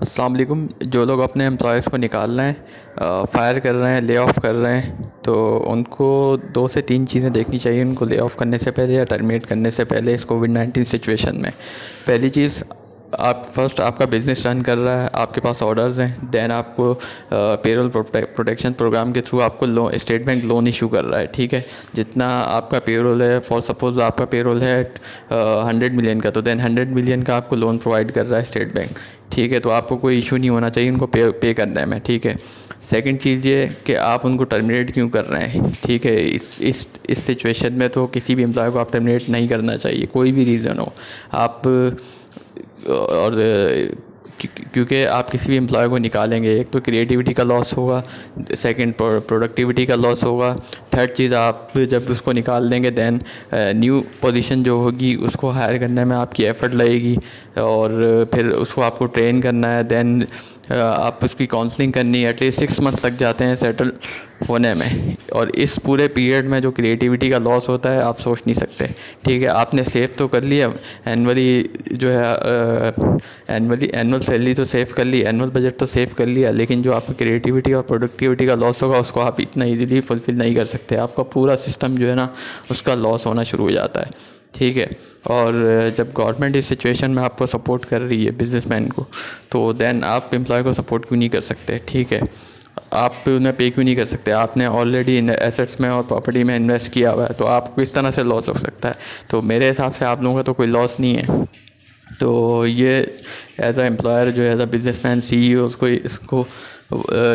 السلام علیکم، جو لوگ اپنے امپلائیز کو نکال رہے ہیں فائر کر رہے ہیں لے آف کر رہے ہیں، تو ان کو دو سے تین چیزیں دیکھنی چاہیے، ان کو لے آف کرنے سے پہلے یا ٹرمینیٹ کرنے سے پہلے اس کووڈ نائنٹین سچویشن میں۔ پہلی چیز، آپ فرسٹ آپ کا بزنس رن کر رہا ہے، آپ کے پاس آڈرز ہیں دین آپ کو پیرول پروٹیکشن پروگرام کے تھرو آپ کو loan state bank loan issue کر رہا ہے، ٹھیک ہے؟ جتنا آپ کا پیرول ہے فار سپوز آپ کا پیرول ہے ہنڈریڈ ملین کا، تو دین ہنڈریڈ ملین کا آپ کو لون پرووائڈ کر رہا ہے اسٹیٹ بینک ٹھیک ہے، تو آپ کو کوئی ایشو نہیں ہونا چاہیے، ان کو پے پے کرنے میں، ٹھیک ہے۔ سیکنڈ چیز یہ کہ آپ ان کو ٹرمنیٹ کیوں کر رہے ہیں؟ ٹھیک ہے، اس اس اس سچویشن میں تو کسی بھی امپلائی کو آپ ٹرمنیٹ نہیں کرنا چاہیے، کوئی بھی ریزن ہو۔ آپ، اور کیونکہ آپ کسی بھی امپلائی کو نکالیں گے، ایک تو کریٹیوٹی کا لاس ہوگا سیکنڈ پروڈکٹیوٹی کا لاس ہوگا تھرڈ چیز آپ جب اس کو نکال دیں گے دین نیو پوزیشن جو ہوگی، اس کو ہائر کرنے میں آپ کی ایفرٹ لگے گی اور پھر اس کو آپ کو ٹرین کرنا ہے دین آپ اس کی کاؤنسلنگ کرنی ہے ایٹ لیسٹ سکس منتھس لگ جاتے ہیں سیٹل ہونے میں۔ اور اس پورے پیریڈ میں جو کریٹیوٹی کا لاس ہوتا ہے، آپ سوچ نہیں سکتے۔ ٹھیک ہے، آپ نے سیو تو کر لیا۔ اینولی جو ہے اینولی اینول سیلری تو سیو کر لی اینول بجٹ تو سیو کر لیا۔ لیکن جو آپ کی کریٹیوٹی اور پروڈکٹیوٹی کا لاس ہوگا، اس کو آپ اتنا ایزیلی فلفل نہیں کر سکتے۔ آپ کا پورا سسٹم جو ہے نا، اس کا لاس ہونا شروع ہو جاتا ہے۔ ٹھیک ہے۔ اور جب گورنمنٹ اس سچویشن میں آپ کو سپورٹ کر رہی ہے بزنس مین کو، تو دین آپ امپلائی کو سپورٹ کیوں نہیں کر سکتے؟ ٹھیک ہے۔ آپ انہیں پے کیوں نہیں کر سکتے؟ آپ نے آلریڈی ایسٹس میں اور پراپرٹی میں انویسٹ کیا ہوا ہے، تو آپ کو اس طرح سے لاس ہو سکتا ہے۔ تو میرے حساب سے آپ لوگوں کا تو کوئی لاس نہیں ہے۔ تو یہ ایز اے امپلائر جو is a businessman C E O اس کو اس کو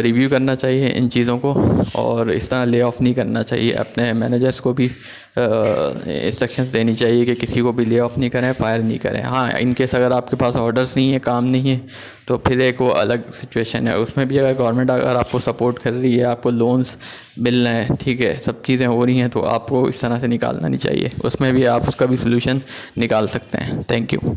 ریویو کرنا چاہیے ان چیزوں کو اور اس طرح لے آف نہیں کرنا چاہیے اپنے مینیجرس کو بھی انسٹرکشنس دینی چاہیے کہ کسی کو بھی لے آف نہیں کریں فائر نہیں کریں ہاں ان کیس اگر آپ کے پاس آڈرس نہیں ہیں کام نہیں ہے تو پھر ایک وہ الگ سچویشن ہے اس میں بھی اگر گورنمنٹ اگر آپ کو سپورٹ کر رہی ہے آپ کو لونس مل رہے ہیں ٹھیک ہے سب چیزیں ہو رہی ہیں تو آپ کو اس طرح سے نکالنا نہیں چاہیے اس میں بھی آپ اس کا بھی سلوشن نکال سکتے ہیں تھینک یو